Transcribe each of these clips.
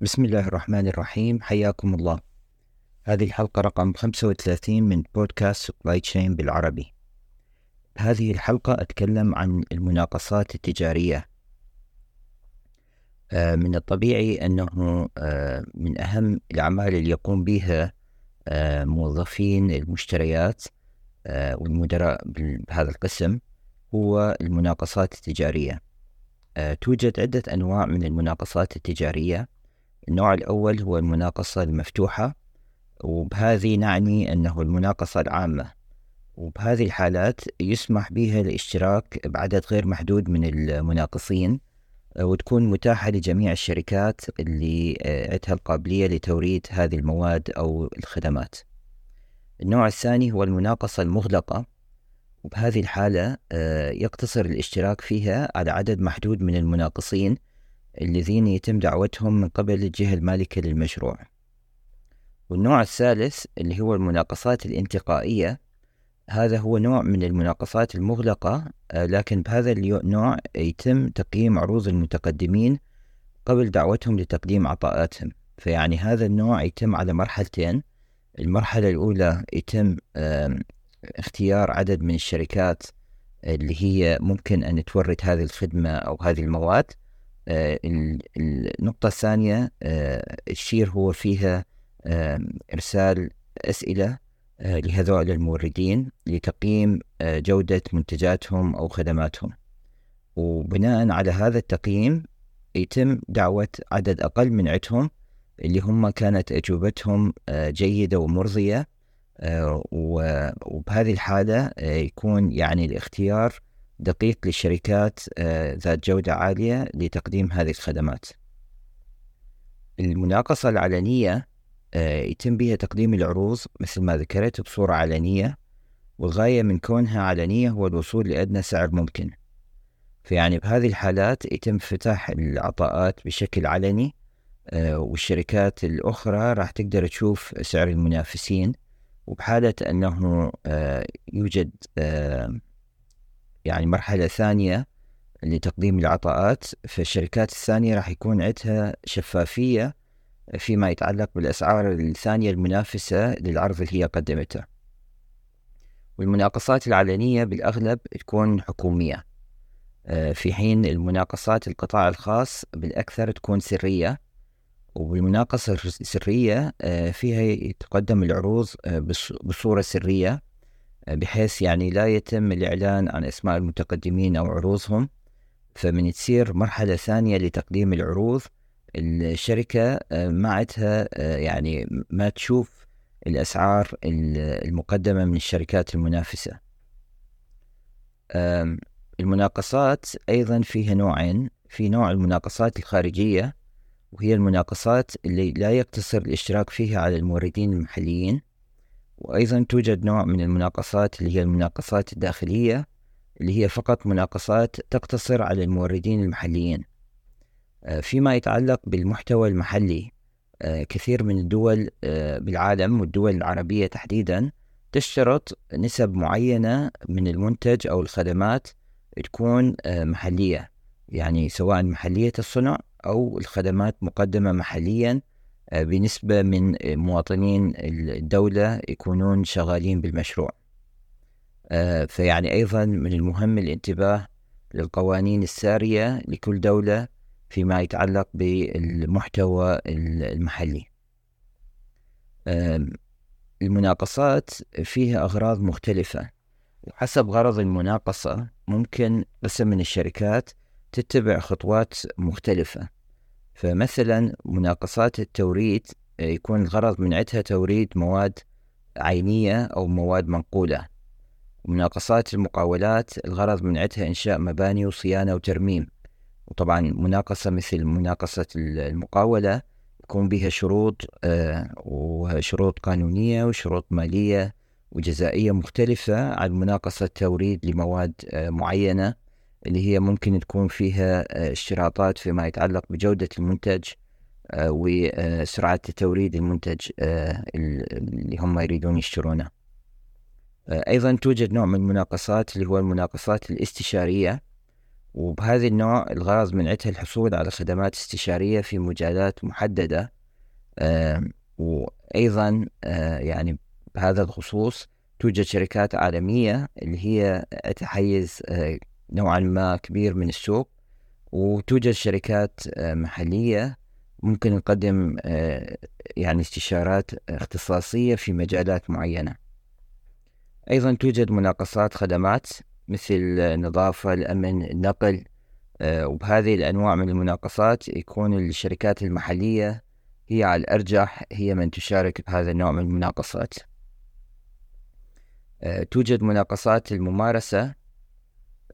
بسم الله الرحمن الرحيم حياكم الله هذه الحلقة رقم 35 من بودكاست سبلاي تشين بالعربي. هذه الحلقة أتكلم عن المناقصات التجارية. آه، من الطبيعي أنه آه، من أهم الأعمال اللي يقوم بها آه، موظفين المشتريات والمدراء بهذا القسم هو المناقصات التجارية. توجد عدة أنواع من المناقصات التجارية. النوع الأول هو المناقصة المفتوحة وبهذه نعني أنه المناقصة العامة. وبهذه الحالات يسمح بها الاشتراك بعدد غير محدود من المناقصين وتكون متاحة لجميع الشركات اللي عندها القابلية لتوريد هذه المواد أو الخدمات. النوع الثاني هو المناقصة المغلقة. وبهذه الحالة يقتصر الاشتراك فيها على عدد محدود من المناقصين الذين يتم دعوتهم من قبل الجهة المالكة للمشروع. والنوع الثالث اللي هو المناقصات الانتقائية هذا هو نوع من المناقصات المغلقة آه، لكن بهذا النوع يتم تقييم عروض المتقدمين قبل دعوتهم لتقديم عطاءاتهم. فيعني هذا النوع يتم على مرحلتين. المرحلة الأولى يتم اختيار عدد من الشركات اللي هي ممكن أن تورد هذه الخدمة أو هذه المواد. آه، النقطة الثانية آه، الشير هو فيها إرسال أسئلة آه، لهذول الموردين لتقييم جودة منتجاتهم أو خدماتهم. وبناء على هذا التقييم يتم دعوة عدد أقل من عدهم اللي هم كانت أجوبتهم جيدة ومرضية. وبهذه الحالة يكون يعني الاختيار دقيق للشركات آه، ذات جودة عالية لتقديم هذه الخدمات. المناقصة العلنية آه، يتم بها تقديم العروض مثل ما ذكرت بصورة علنية والغاية من كونها علنية هو الوصول لأدنى سعر ممكن. فيعني بهذه الحالات يتم فتح العطاءات بشكل علني آه، والشركات الأخرى راح تقدر تشوف سعر المنافسين. وبحالة أنه يوجد يعني مرحلة ثانية لتقديم العطاءات فالشركات الثانية راح يكون عندها شفافية فيما يتعلق بالأسعار الثانية المنافسة للعرض اللي هي قدمته والمناقصات العلنية بالأغلب تكون حكومية. آه، في حين المناقصات القطاع الخاص بالأكثر تكون سرية وبالمناقصة السرية آه، فيها تقدم العروض آه، بصورة سرية بحيث يعني لا يتم الإعلان عن أسماء المتقدمين أو عروضهم. فمن تصير مرحلة ثانية لتقديم العروض الشركة آه، ما عندها آه، يعني ما تشوف الأسعار المقدمة من الشركات المنافسة. المناقصات أيضا فيها نوعين. في نوع المناقصات الخارجية وهي المناقصات اللي لا يقتصر الاشتراك فيها على الموردين المحليين. وأيضا توجد نوع من المناقصات اللي هي المناقصات الداخلية اللي هي فقط مناقصات تقتصر على الموردين المحليين. آه، فيما يتعلق بالمحتوى المحلي. آه، كثير من الدول آه، بالعالم والدول العربية تحديدا تشترط نسب معينة من المنتج أو الخدمات تكون محلية. يعني سواء محلية الصنع أو الخدمات مقدمة محليا آه، بنسبة من مواطنين الدولة يكونون شغالين بالمشروع. آه، فيعني أيضا من المهم الانتباه للقوانين السارية لكل دولة فيما يتعلق بالمحتوى المحلي. المناقصات فيها أغراض مختلفة. وحسب غرض المناقصة ممكن قسم من الشركات تتبع خطوات مختلفة. فمثلا مناقصات التوريد آه، يكون الغرض من عندها توريد مواد عينية أو مواد منقولة. مناقصات المقاولات الغرض من عندها إنشاء مباني وصيانة وترميم. وطبعا مناقصة مثل مناقصة المقاولة يكون بها شروط آه، وشروط قانونية وشروط مالية وجزائية مختلفة عن مناقصة توريد لمواد آه، معينة. اللي هي ممكن تكون فيها آه، اشتراطات فيما يتعلق بجودة المنتج آه، وسرعة توريد المنتج آه، اللي هم يريدون يشترونه. أيضا توجد نوع من المناقصات اللي هو المناقصات الاستشارية وبهذه النوع الغرض منعتها الحصول على خدمات استشارية في مجالات محددة. وأيضا يعني بهذا الخصوص توجد شركات عالمية اللي هي تحيز نوعا ما كبير من السوق وتوجد شركات محلية ممكن نقدم يعني استشارات اختصاصية في مجالات معينة. أيضا توجد مناقصات خدمات مثل النظافة الأمن النقل وبهذه الأنواع من المناقصات يكون الشركات المحلية هي على الأرجح هي من تشارك بهذا النوع من المناقصات. توجد مناقصات الممارسة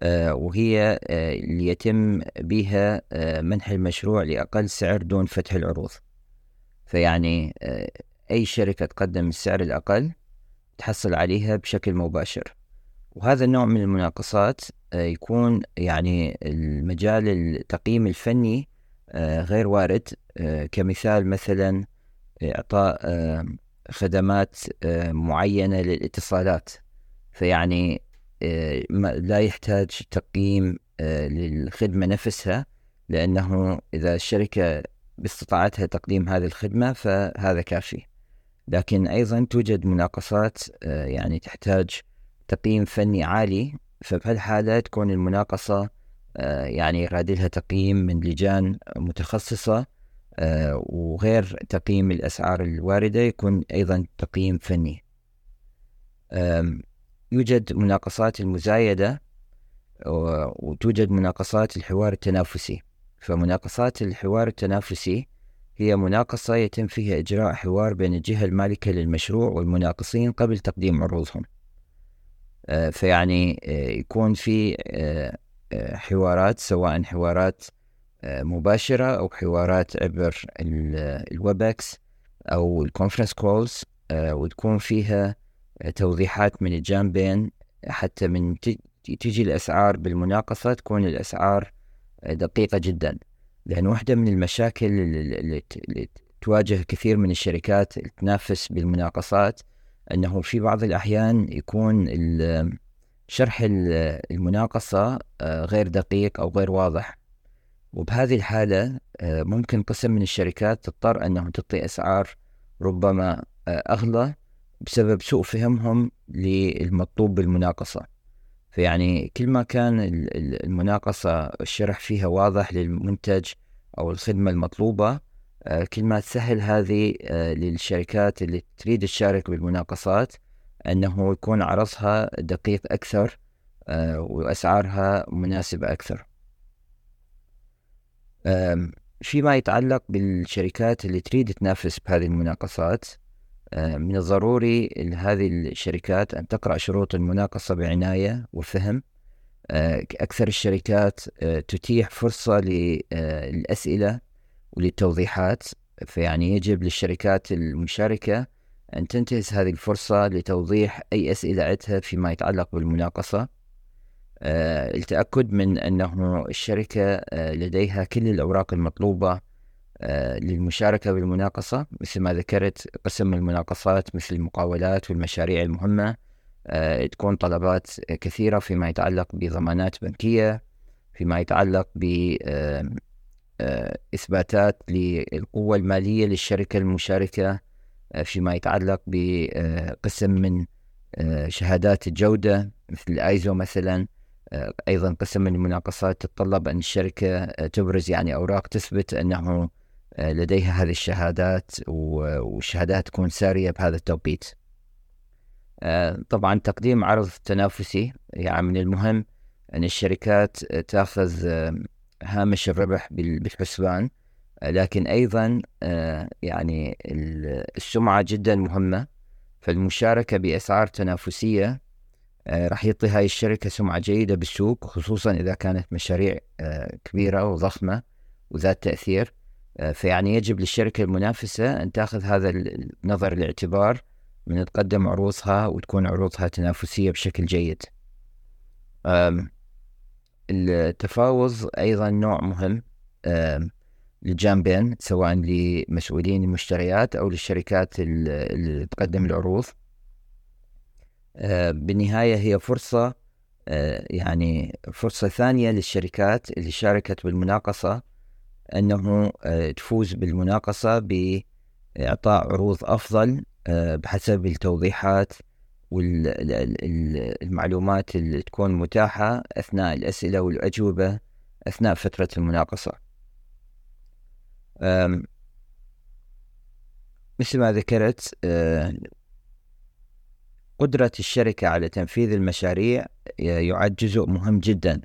وهي اللي يتم بها منح المشروع لأقل سعر دون فتح العروض. فيعني أي شركة تقدم السعر الأقل تحصل عليها بشكل مباشر. وهذا النوع من المناقصات يكون يعني المجال التقييم الفني غير وارد. كمثال مثلا إعطاء خدمات معينة للاتصالات. فيعني لا يحتاج تقييم للخدمة نفسها لأنه إذا الشركة باستطاعتها تقديم هذه الخدمة فهذا كافي. لكن أيضا توجد مناقصات يعني تحتاج تقييم فني عالي فبهالحالة تكون المناقصة يعني يراد لها تقييم من لجان متخصصة وغير تقييم الأسعار الواردة يكون أيضا تقييم فني. يوجد مناقصات المزايدة وتوجد مناقصات الحوار التنافسي. فمناقصات الحوار التنافسي هي مناقصة يتم فيها إجراء حوار بين الجهة المالكة للمشروع والمناقصين قبل تقديم عروضهم. آه، فيعني آه، يكون في آه، حوارات سواء حوارات مباشرة أو حوارات عبر ال Webex أو ال conference calls وتكون فيها توضيحات من الجانبين حتى من تجي الأسعار بالمناقصة تكون الأسعار دقيقة جدا. لأن واحدة من المشاكل اللي تواجه كثير من الشركات تنافس بالمناقصات أنه في بعض الأحيان يكون شرح المناقصة آه، غير دقيق أو غير واضح. وبهذه الحالة آه، ممكن قسم من الشركات تضطر أنه تعطي أسعار ربما آه، أغلى. بسبب سوء فهمهم للمطلوب بالمناقصة. فيعني كل ما كان المناقصة الشرح فيها واضح للمنتج أو الخدمة المطلوبة آه، كل ما تسهل هذه آه، للشركات اللي تريد تشارك بالمناقصات أنه يكون عرضها دقيق أكثر آه، وأسعارها مناسبة أكثر. فيما يتعلق بالشركات اللي تريد تنافس بهذه المناقصات من الضروري لهذه الشركات أن تقرأ شروط المناقصة بعناية وفهم. آه، أكثر الشركات آه، تتيح فرصة للأسئلة وللتوضيحات. فيعني يجب للشركات المشاركة أن تنتهز هذه الفرصة لتوضيح أي أسئلة عندها فيما يتعلق بالمناقصة. التأكد من أنه الشركة لديها كل الأوراق المطلوبة آه، للمشاركة بالمناقصة مثل ما ذكرت قسم المناقصات مثل المقاولات والمشاريع المهمة. آه، تكون طلبات كثيرة فيما يتعلق بضمانات بنكية فيما يتعلق بإثباتات آه، للقوة المالية للشركة المشاركة فيما يتعلق بقسم من شهادات الجودة مثل الآيزو مثلا. أيضا قسم من المناقصات تتطلب أن الشركة تبرز يعني أوراق تثبت أنه آه، لديها هذه الشهادات والشهادات تكون سارية بهذا التوقيت. آه، طبعا تقديم عرض تنافسي يعني من المهم أن الشركات تأخذ آه، هامش الربح بالحسبان. لكن أيضا يعني السمعة جدا مهمة. فالمشاركة بأسعار تنافسية راح يعطي هاي الشركة سمعة جيدة بالسوق خصوصا إذا كانت مشاريع كبيرة وضخمة وذات تأثير. آه، فيعني يجب للشركة المنافسة أن تأخذ هذا النظر الاعتبار من تقدم عروضها وتكون عروضها تنافسية بشكل جيد. التفاوض أيضا نوع مهم للجانبين سواء لمسؤولين المشتريات أو للشركات اللي تقدم العروض. بالنهاية هي فرصة يعني فرصة ثانية للشركات اللي شاركت بالمناقصة أنه تفوز بالمناقصة بإعطاء عروض أفضل بحسب التوضيحات والمعلومات اللي تكون متاحة أثناء الأسئلة والأجوبة أثناء فترة المناقصة. مثل ما ذكرت آه، قدرة الشركة على تنفيذ المشاريع يعد جزء مهم جدا.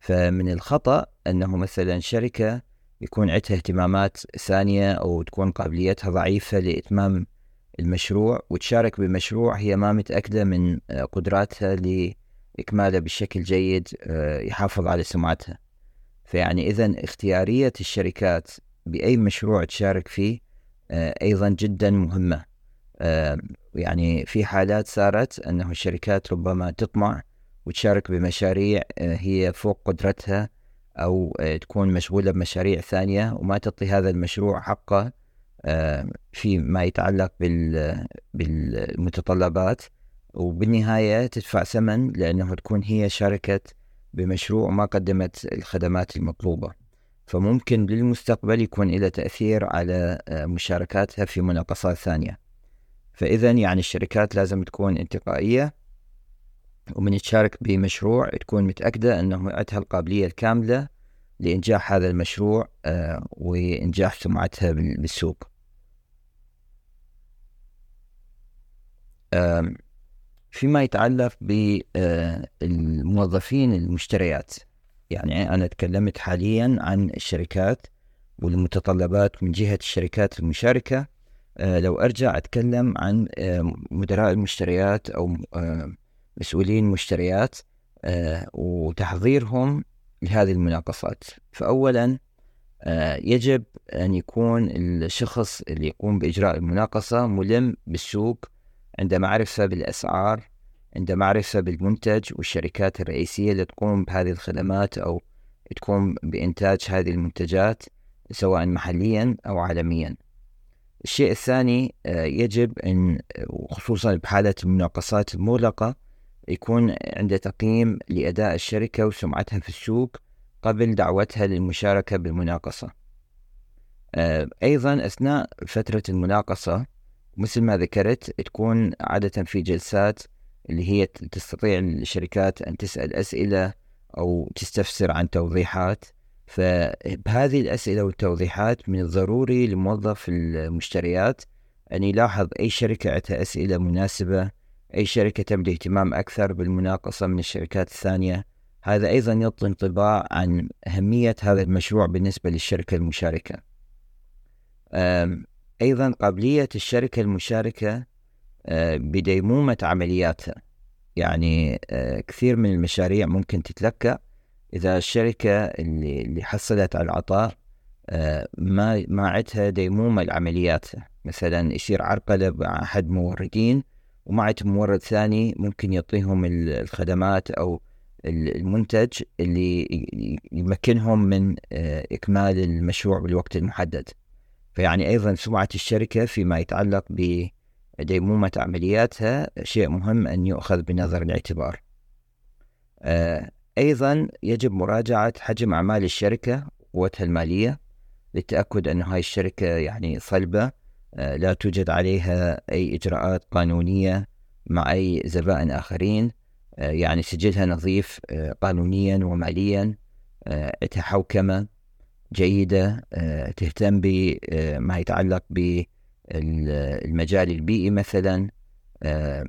فمن الخطأ أنه مثلا شركة يكون عندها اهتمامات ثانية أو تكون قابليتها ضعيفة لإتمام المشروع وتشارك بمشروع هي ما متأكدة من آه، قدراتها لإكماله بشكل جيد آه، يحافظ على سمعتها. فيعني إذا اختيارية الشركات بأي مشروع تشارك فيه آه، أيضا جدا مهمة. يعني في حالات صارت أنه الشركات ربما تطمع وتشارك بمشاريع هي فوق قدرتها أو تكون مشغولة بمشاريع ثانية وما تعطي هذا المشروع حقه في ما يتعلق بالمتطلبات. وبالنهاية تدفع ثمن لأنه تكون هي شاركت بمشروع ما قدمت الخدمات المطلوبة. فممكن للمستقبل يكون له تأثير على آه، مشاركاتها في مناقصات ثانية. فإذا يعني الشركات لازم تكون انتقائية ومن تشارك بمشروع تكون متأكدة أنه عندها القابلية الكاملة لإنجاح هذا المشروع آه، وإنجاح سمعتها بالسوق. فيما يتعلق بالموظفين المشتريات. يعني أنا تكلمت حاليا عن الشركات والمتطلبات من جهة الشركات المشاركة. آه، لو أرجع أتكلم عن مدراء المشتريات أو مسؤولين مشتريات آه، وتحضيرهم لهذه المناقصات. فأولا آه، يجب أن يكون الشخص اللي يقوم بإجراء المناقصة ملم بالسوق عند معرفة بالأسعار عند معرفة بالمنتج والشركات الرئيسية اللي تقوم بهذه الخدمات أو تقوم بإنتاج هذه المنتجات سواء محليا أو عالميا. الشيء الثاني آه، يجب أن وخصوصا بحالة المناقصات المغلقة يكون عنده تقييم لأداء الشركة وسمعتها في السوق قبل دعوتها للمشاركة بالمناقصة. آه، أيضا أثناء فترة المناقصة مثل ما ذكرت تكون عادة في جلسات اللي هي تستطيع الشركات أن تسأل أسئلة أو تستفسر عن توضيحات. فبهذه الأسئلة والتوضيحات من الضروري لموظف المشتريات أن يلاحظ أي شركة عندها أسئلة مناسبة أي شركة تبدي اهتمام أكثر بالمناقصة من الشركات الثانية. هذا أيضا يعطي انطباع عن أهمية هذا المشروع بالنسبة للشركة المشاركة. أيضا قابلية الشركة المشاركة بديمومة عملياتها. يعني كثير من المشاريع ممكن تتلكأ إذا الشركة اللي, اللي حصلت على العطاء ما ما عندها ديمومة لعملياتها. مثلا يصير عرقلة مع أحد موردين وما عندهم مورد ثاني ممكن يعطيهم الخدمات أو المنتج اللي يمكنهم من إكمال المشروع بالوقت المحدد. فيعني أيضا سمعة الشركة فيما يتعلق بديمومة عملياتها شيء مهم أن يؤخذ بنظر الاعتبار. آه، أيضا يجب مراجعة حجم أعمال الشركة وقوتها المالية للتأكد أن هاي الشركة يعني صلبة آه، لا توجد عليها أي إجراءات قانونية مع أي زبائن آخرين. آه، يعني سجلها نظيف قانونيا وماليا حوكمة جيدة آه، تهتم بما آه، يتعلق بالمجال البيئي مثلا. آه،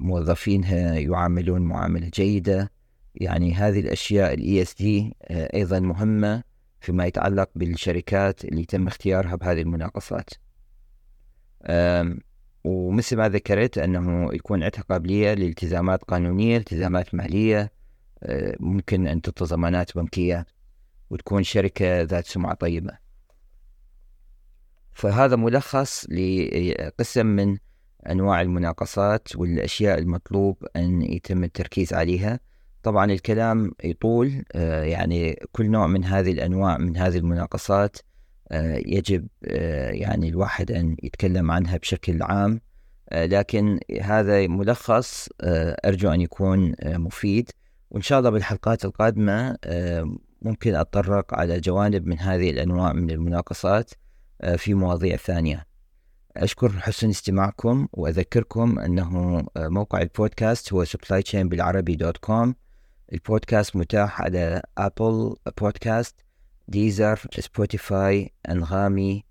موظفينها يعاملون معاملة جيدة. يعني هذه الأشياء اس دي أيضا مهمة فيما يتعلق بالشركات اللي تم اختيارها بهذه المناقصات. ومثل ما ذكرت أنه يكون عندها قابلية لالتزامات قانونية التزامات مالية ممكن أن تعطي ضمانات بنكية وتكون شركة ذات سمعة طيبة. فهذا ملخص لقسم من أنواع المناقصات والأشياء المطلوب أن يتم التركيز عليها. طبعا الكلام يطول آه، يعني كل نوع من هذه الأنواع من هذه المناقصات آه، يجب آه، يعني الواحد أن يتكلم عنها بشكل عام. لكن هذا ملخص أرجو أن يكون مفيد. وإن شاء الله بالحلقات القادمة آه، ممكن أتطرق على جوانب من هذه الأنواع من المناقصات آه، في مواضيع ثانية. أشكر حسن استماعكم وأذكركم أنه آه، موقع البودكاست هو supplychain بالعربي dot com البودكاست متاح على Apple Podcasts Deezer Spotify أنغامي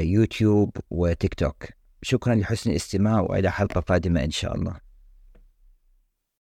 YouTube و TikTok شكرا لحسن الاستماع وإلى حلقة قادمة إن شاء الله.